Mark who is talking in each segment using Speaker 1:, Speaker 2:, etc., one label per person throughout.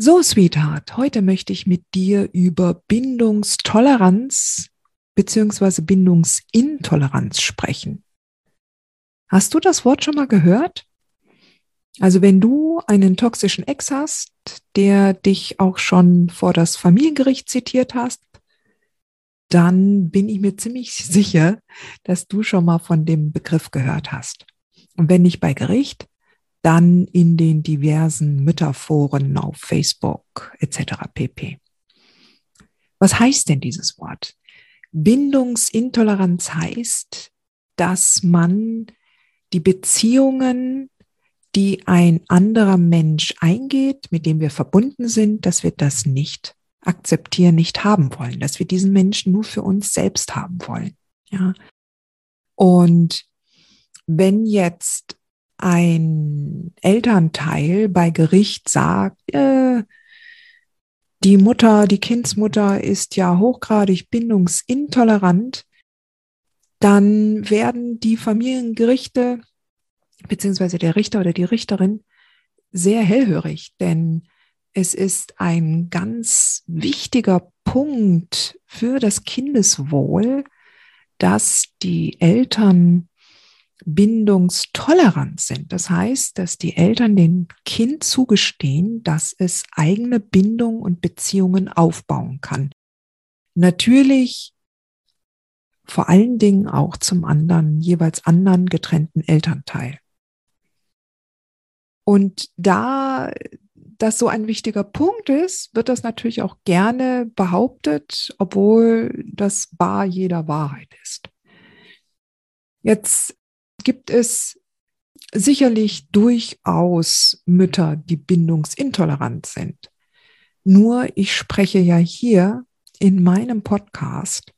Speaker 1: So, Sweetheart, heute möchte ich mit dir über Bindungstoleranz bzw. Bindungsintoleranz sprechen. Hast du das Wort schon mal gehört? Also wenn du einen toxischen Ex hast, der dich auch schon vor das Familiengericht zitiert hast, dann bin ich mir ziemlich sicher, dass du schon mal von dem Begriff gehört hast. Und wenn nicht bei Gericht, dann in den diversen Mütterforen auf Facebook etc. pp. Was heißt denn dieses Wort? Bindungsintoleranz heißt, dass man die Beziehungen, die ein anderer Mensch eingeht, mit dem wir verbunden sind, dass wir das nicht akzeptieren, nicht haben wollen, dass wir diesen Menschen nur für uns selbst haben wollen. Ja. Und wenn jetzt ein Elternteil bei Gericht sagt, äh, die Mutter, die Kindsmutter ist ja hochgradig bindungsintolerant, dann werden die Familiengerichte beziehungsweise der Richter oder die Richterin sehr hellhörig, denn es ist ein ganz wichtiger Punkt für das Kindeswohl, dass die Eltern bindungstolerant sind. Das heißt, dass die Eltern dem Kind zugestehen, dass es eigene Bindung und Beziehungen aufbauen kann. Natürlich vor allen Dingen auch zum anderen, jeweils anderen getrennten Elternteil. Und da das so ein wichtiger Punkt ist, wird das natürlich auch gerne behauptet, obwohl das bar jeder Wahrheit ist. Jetzt gibt es sicherlich durchaus Mütter, die bindungsintolerant sind. Nur ich spreche ja hier in meinem Podcast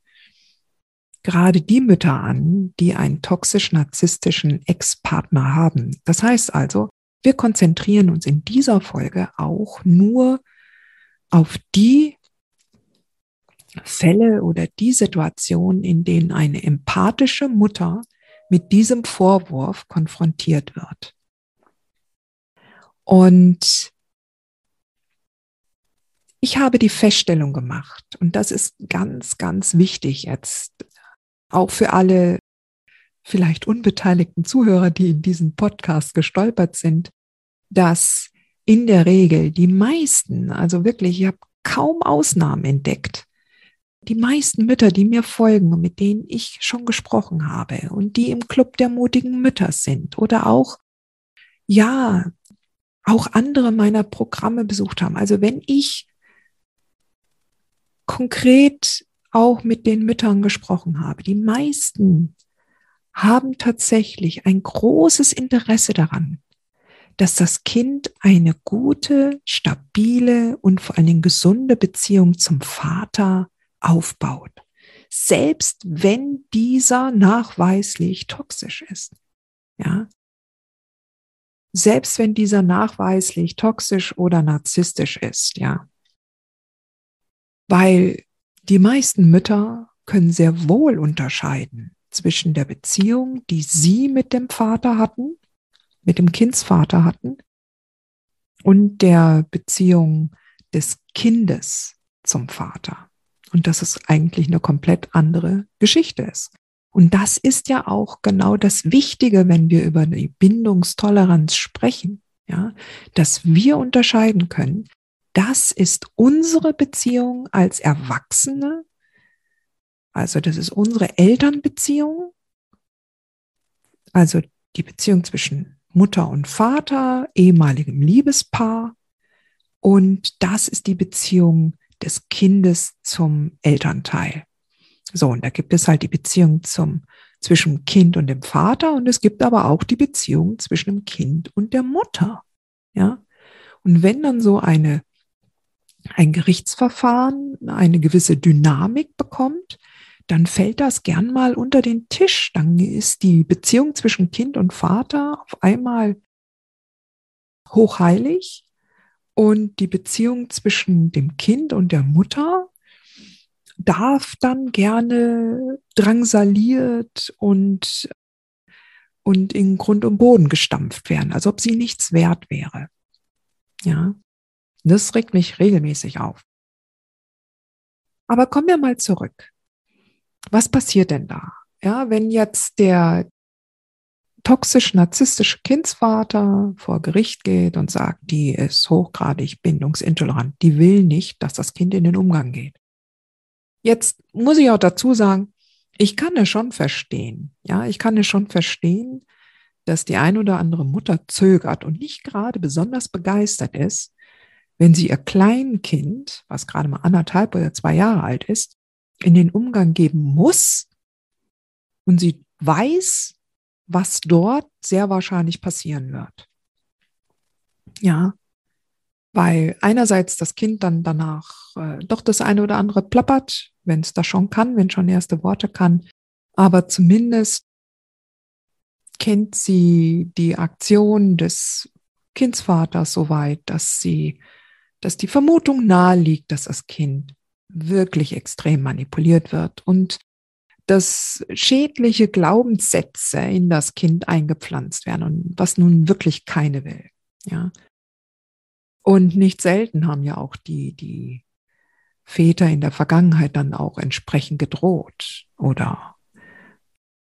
Speaker 1: gerade die Mütter an, die einen toxisch-narzisstischen Ex-Partner haben. Das heißt also, wir konzentrieren uns in dieser Folge auch nur auf die Fälle oder die Situationen, in denen eine empathische Mutter mit diesem Vorwurf konfrontiert wird. Und ich habe die Feststellung gemacht, und das ist ganz, ganz wichtig jetzt, auch für alle vielleicht unbeteiligten Zuhörer, die in diesen Podcast gestolpert sind, dass in der Regel die meisten, also wirklich, ich habe kaum Ausnahmen entdeckt, die meisten Mütter, die mir folgen und mit denen ich schon gesprochen habe und die im Club der mutigen Mütter sind oder auch, ja, auch andere meiner Programme besucht haben. Also wenn ich konkret auch mit den Müttern gesprochen habe, die meisten haben tatsächlich ein großes Interesse daran, dass das Kind eine gute, stabile und vor allen Dingen gesunde Beziehung zum Vater aufbaut, selbst wenn dieser nachweislich toxisch ist. Ja, selbst wenn dieser nachweislich toxisch oder narzisstisch ist, ja. Weil die meisten Mütter können sehr wohl unterscheiden zwischen der Beziehung, die sie mit dem Vater hatten, mit dem Kindsvater hatten, und der Beziehung des Kindes zum Vater und dass es eigentlich eine komplett andere Geschichte ist. Und das ist ja auch genau das Wichtige, wenn wir über die Bindungstoleranz sprechen, ja, dass wir unterscheiden können. Das ist unsere Beziehung als Erwachsene. Also das ist unsere Elternbeziehung. Also die Beziehung zwischen Mutter und Vater, ehemaligem Liebespaar. Und das ist die Beziehung des Kindes zum Elternteil. So, und da gibt es halt die Beziehung zum, zwischen Kind und dem Vater und es gibt aber auch die Beziehung zwischen dem Kind und der Mutter. Ja. Und wenn dann so eine, ein Gerichtsverfahren eine gewisse Dynamik bekommt, dann fällt das gern mal unter den Tisch. Dann ist die Beziehung zwischen Kind und Vater auf einmal hochheilig und die Beziehung zwischen dem Kind und der Mutter darf dann gerne drangsaliert und, und in Grund und Boden gestampft werden, als ob sie nichts wert wäre. Ja, das regt mich regelmäßig auf. Aber kommen wir mal zurück was passiert denn da? Ja, wenn jetzt der toxisch-narzisstische Kindsvater vor Gericht geht und sagt, die ist hochgradig bindungsintolerant, die will nicht, dass das Kind in den Umgang geht. Jetzt muss ich auch dazu sagen, ich kann es schon verstehen. Ja, ich kann es schon verstehen, dass die ein oder andere Mutter zögert und nicht gerade besonders begeistert ist, wenn sie ihr Kleinkind, was gerade mal anderthalb oder zwei Jahre alt ist, in den Umgang geben muss und sie weiß, was dort sehr wahrscheinlich passieren wird. Ja, weil einerseits das Kind dann danach äh, doch das eine oder andere plappert, wenn es das schon kann, wenn schon erste Worte kann, aber zumindest kennt sie die Aktion des Kindsvaters so weit, dass sie, dass die Vermutung nahe liegt, dass das Kind wirklich extrem manipuliert wird und dass schädliche Glaubenssätze in das Kind eingepflanzt werden und was nun wirklich keine will. Ja. Und nicht selten haben ja auch die, die Väter in der Vergangenheit dann auch entsprechend gedroht oder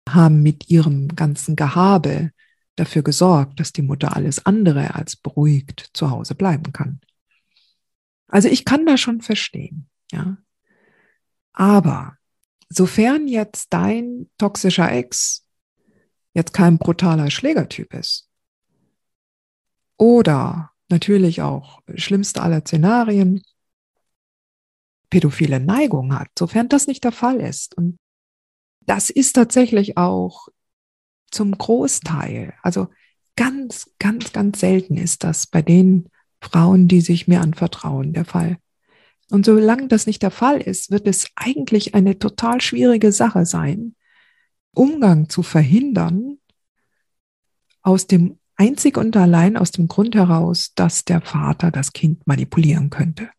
Speaker 1: haben mit ihrem ganzen Gehabe dafür gesorgt, dass die Mutter alles andere als beruhigt zu Hause bleiben kann. Also ich kann das schon verstehen. Ja. Aber sofern jetzt dein toxischer Ex jetzt kein brutaler Schlägertyp ist oder natürlich auch schlimmste aller Szenarien pädophile Neigung hat, sofern das nicht der Fall ist. Und das ist tatsächlich auch zum Großteil, also ganz, ganz, ganz selten ist das bei den Frauen, die sich mir anvertrauen, der Fall. Und solange das nicht der Fall ist, wird es eigentlich eine total schwierige Sache sein, Umgang zu verhindern, aus dem einzig und allein aus dem Grund heraus, dass der Vater das Kind manipulieren könnte.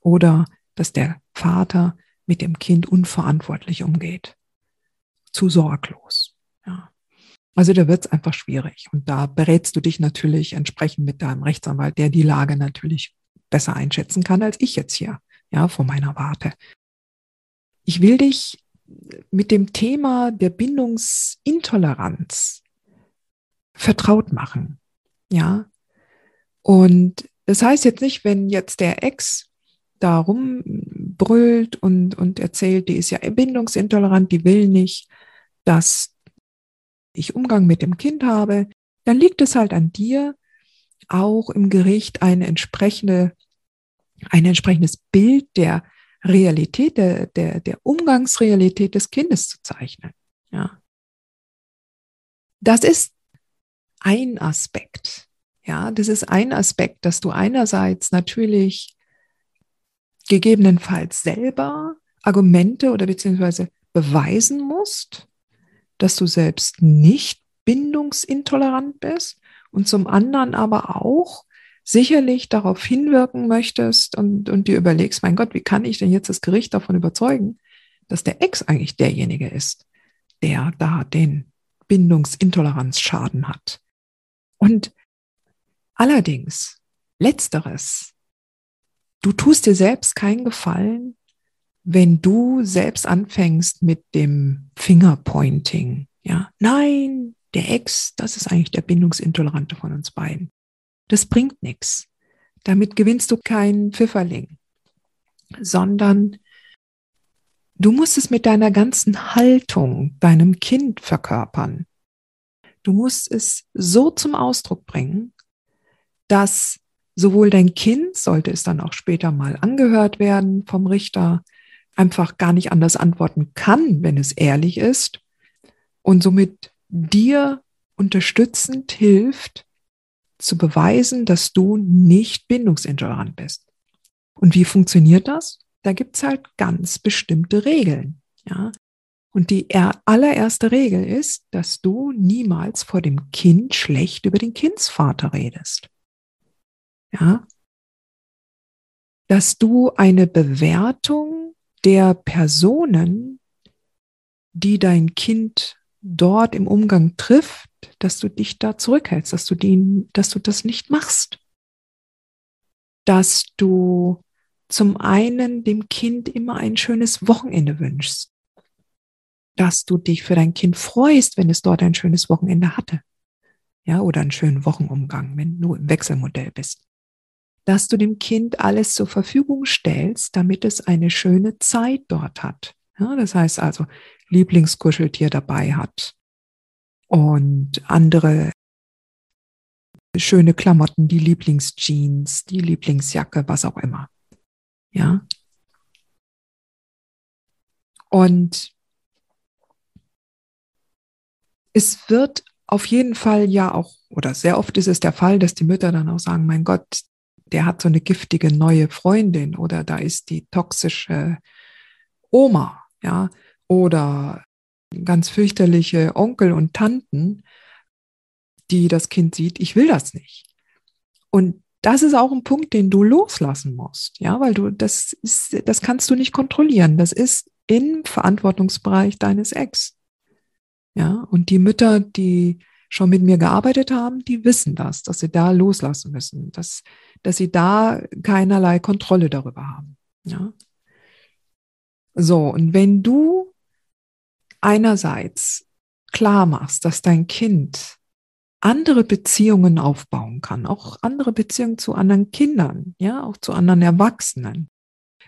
Speaker 1: Oder dass der Vater mit dem Kind unverantwortlich umgeht. Zu sorglos. Ja. Also da wird es einfach schwierig. Und da berätst du dich natürlich entsprechend mit deinem Rechtsanwalt, der die Lage natürlich besser einschätzen kann als ich jetzt hier, ja, vor meiner Warte. Ich will dich mit dem Thema der Bindungsintoleranz vertraut machen, ja. Und das heißt jetzt nicht, wenn jetzt der Ex da rumbrüllt und, und erzählt, die ist ja bindungsintolerant, die will nicht, dass ich Umgang mit dem Kind habe, dann liegt es halt an dir, auch im Gericht eine entsprechende, ein entsprechendes Bild der Realität, der, der, der Umgangsrealität des Kindes zu zeichnen. Ja. Das ist ein Aspekt. Ja, das ist ein Aspekt, dass du einerseits natürlich gegebenenfalls selber Argumente oder beziehungsweise beweisen musst, dass du selbst nicht bindungsintolerant bist und zum anderen aber auch sicherlich darauf hinwirken möchtest und, und dir überlegst, mein Gott, wie kann ich denn jetzt das Gericht davon überzeugen, dass der Ex eigentlich derjenige ist, der da den Bindungsintoleranzschaden hat. Und allerdings, letzteres, du tust dir selbst keinen Gefallen, wenn du selbst anfängst mit dem Fingerpointing. Ja, nein, der Ex, das ist eigentlich der Bindungsintolerante von uns beiden. Das bringt nichts. Damit gewinnst du keinen Pfifferling, sondern du musst es mit deiner ganzen Haltung deinem Kind verkörpern. Du musst es so zum Ausdruck bringen, dass sowohl dein Kind, sollte es dann auch später mal angehört werden vom Richter, einfach gar nicht anders antworten kann, wenn es ehrlich ist und somit dir unterstützend hilft, zu beweisen, dass du nicht bindungsintolerant bist. Und wie funktioniert das? Da gibt's halt ganz bestimmte Regeln. Ja? Und die allererste Regel ist, dass du niemals vor dem Kind schlecht über den Kindsvater redest. Ja? Dass du eine Bewertung der Personen, die dein Kind dort im Umgang trifft, dass du dich da zurückhältst, dass du den, dass du das nicht machst. Dass du zum einen dem Kind immer ein schönes Wochenende wünschst dass du dich für dein Kind freust, wenn es dort ein schönes Wochenende hatte. Ja, oder einen schönen Wochenumgang, wenn du im Wechselmodell bist. Dass du dem Kind alles zur Verfügung stellst, damit es eine schöne Zeit dort hat. Ja, das heißt also, Lieblingskuscheltier dabei hat und andere schöne Klamotten, die Lieblingsjeans, die Lieblingsjacke, was auch immer. Ja. Und es wird auf jeden Fall ja auch, oder sehr oft ist es der Fall, dass die Mütter dann auch sagen, mein Gott, der hat so eine giftige neue Freundin oder da ist die toxische Oma, ja, oder ganz fürchterliche Onkel und Tanten, die das Kind sieht, ich will das nicht. Und das ist auch ein Punkt, den du loslassen musst, ja, weil du das ist, das kannst du nicht kontrollieren. Das ist im Verantwortungsbereich deines Ex. Ja, und die Mütter, die schon mit mir gearbeitet haben, die wissen das, dass sie da loslassen müssen, dass, dass sie da keinerlei Kontrolle darüber haben. Ja. So, und wenn du einerseits klar machst, dass dein Kind andere Beziehungen aufbauen kann, auch andere Beziehungen zu anderen Kindern, ja, auch zu anderen Erwachsenen.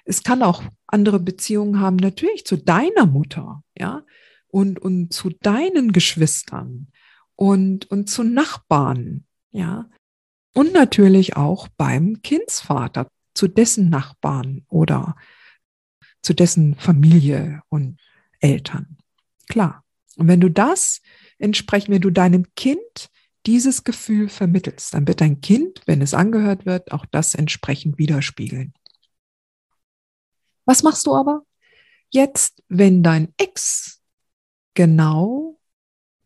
Speaker 1: Es kann auch andere Beziehungen haben, natürlich zu deiner Mutter, ja, und, und zu deinen Geschwistern und, und zu Nachbarn, ja. Und natürlich auch beim Kindsvater, zu dessen Nachbarn oder zu dessen Familie und Eltern. Klar. Und wenn du das entsprechend, wenn du deinem Kind dieses Gefühl vermittelst, dann wird dein Kind, wenn es angehört wird, auch das entsprechend widerspiegeln. Was machst du aber jetzt, wenn dein Ex genau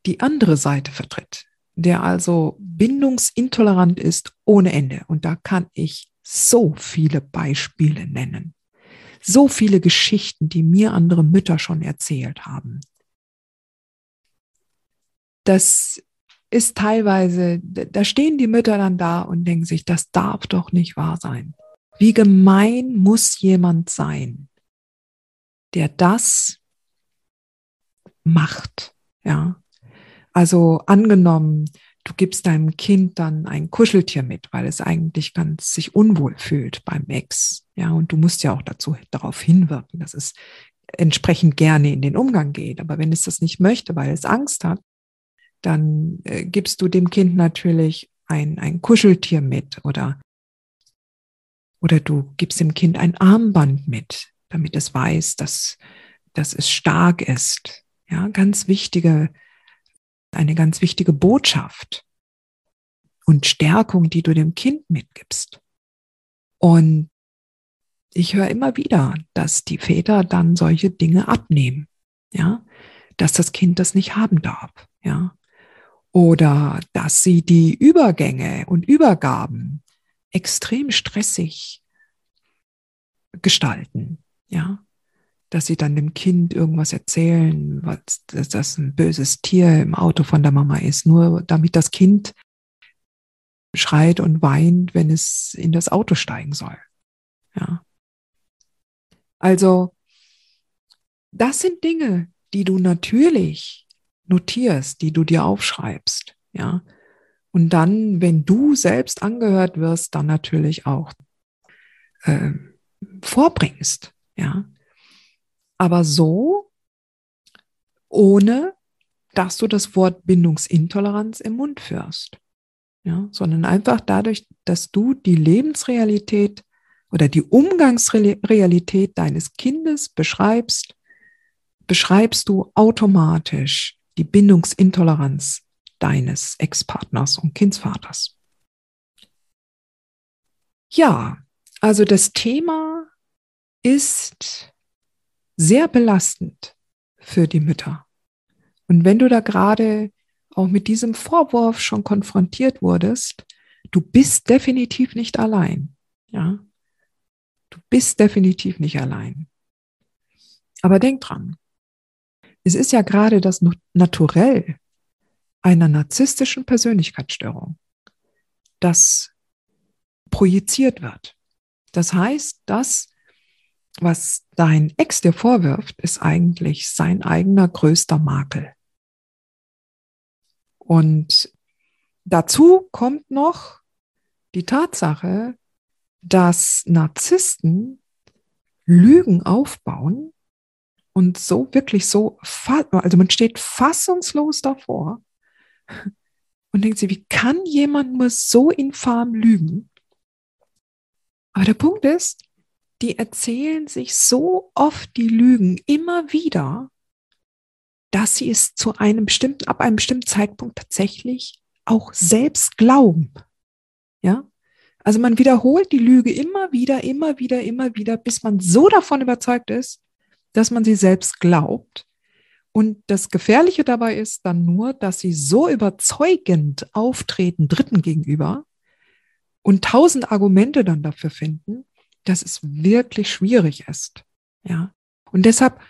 Speaker 1: die andere Seite vertritt, der also bindungsintolerant ist ohne Ende. Und da kann ich so viele Beispiele nennen. So viele Geschichten, die mir andere Mütter schon erzählt haben. Das ist teilweise, da stehen die Mütter dann da und denken sich, das darf doch nicht wahr sein. Wie gemein muss jemand sein, der das macht. Ja. Also angenommen, du gibst deinem Kind dann ein Kuscheltier mit, weil es eigentlich ganz sich unwohl fühlt beim Ex. Ja, und du musst ja auch dazu darauf hinwirken, dass es entsprechend gerne in den Umgang geht. Aber wenn es das nicht möchte, weil es Angst hat, dann äh, gibst du dem Kind natürlich ein, ein Kuscheltier mit oder, oder du gibst dem Kind ein Armband mit, damit es weiß, dass, dass es stark ist, ja, ganz wichtige, eine ganz wichtige Botschaft und Stärkung, die du dem Kind mitgibst. Und ich höre immer wieder, dass die Väter dann solche Dinge abnehmen, ja, dass das Kind das nicht haben darf, ja, oder dass sie die Übergänge und Übergaben extrem stressig gestalten, ja, dass sie dann dem Kind irgendwas erzählen, was, dass das ein böses Tier im Auto von der Mama ist, nur damit das Kind schreit und weint, wenn es in das Auto steigen soll. Ja. Also, das sind Dinge, die du natürlich notierst, die du dir aufschreibst, ja. Und dann, wenn du selbst angehört wirst, dann natürlich auch äh, vorbringst, ja aber so, ohne dass du das Wort Bindungsintoleranz im Mund führst. Ja, sondern einfach dadurch, dass du die Lebensrealität oder die Umgangsrealität deines Kindes beschreibst, beschreibst du automatisch die Bindungsintoleranz deines Ex-Partners und Kindsvaters. Ja, also das Thema ist sehr belastend für die Mütter. Und wenn du da gerade auch mit diesem Vorwurf schon konfrontiert wurdest, du bist definitiv nicht allein. Ja, du bist definitiv nicht allein. Aber denk dran. Es ist ja gerade das Naturell einer narzisstischen Persönlichkeitsstörung, das projiziert wird. Das heißt, das, was dein Ex dir vorwirft, ist eigentlich sein eigener größter Makel. Und dazu kommt noch die Tatsache, dass Narzissten Lügen aufbauen und so wirklich so, also man steht fassungslos davor und denkt sich, wie kann jemand nur so infam lügen? Aber der Punkt ist, die erzählen sich so oft die Lügen immer wieder, dass sie es zu einem bestimmten, ab einem bestimmten Zeitpunkt tatsächlich auch selbst glauben. Ja? Also man wiederholt die Lüge immer wieder, immer wieder, immer wieder, bis man so davon überzeugt ist, dass man sie selbst glaubt. Und das Gefährliche dabei ist dann nur, dass sie so überzeugend auftreten Dritten gegenüber, und tausend Argumente dann dafür finden, dass es wirklich schwierig ist. Ja. Und deshalb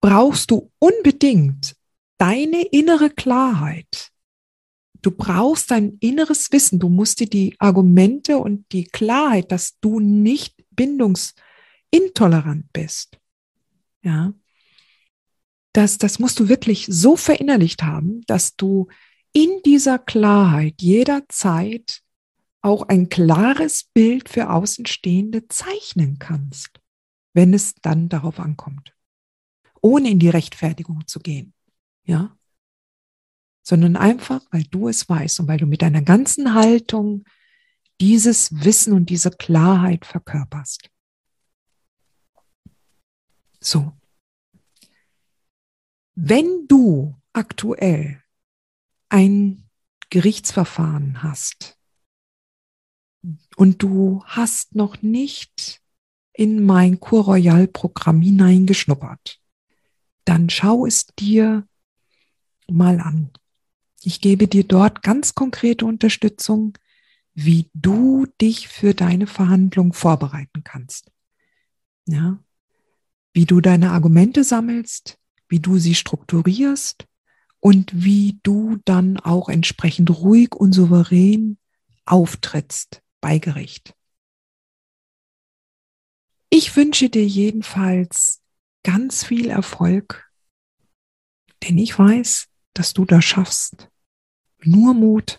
Speaker 1: brauchst du unbedingt deine innere Klarheit. Du brauchst dein inneres Wissen. Du musst dir die Argumente und die Klarheit, dass du nicht bindungsintolerant bist. Ja. Das, das musst du wirklich so verinnerlicht haben, dass du in dieser Klarheit jederzeit auch ein klares Bild für Außenstehende zeichnen kannst, wenn es dann darauf ankommt. Ohne in die Rechtfertigung zu gehen. Ja? Sondern einfach, weil du es weißt und weil du mit deiner ganzen Haltung dieses Wissen und diese Klarheit verkörperst. So. Wenn du aktuell ein Gerichtsverfahren hast, und du hast noch nicht in mein Cour Royal Programm hineingeschnuppert, dann schau es dir mal an. Ich gebe dir dort ganz konkrete Unterstützung, wie du dich für deine Verhandlung vorbereiten kannst. Ja, wie du deine Argumente sammelst, wie du sie strukturierst und wie du dann auch entsprechend ruhig und souverän auftrittst bei Gericht. Ich wünsche dir jedenfalls ganz viel Erfolg, denn ich weiß, dass du das schaffst. Nur Mut.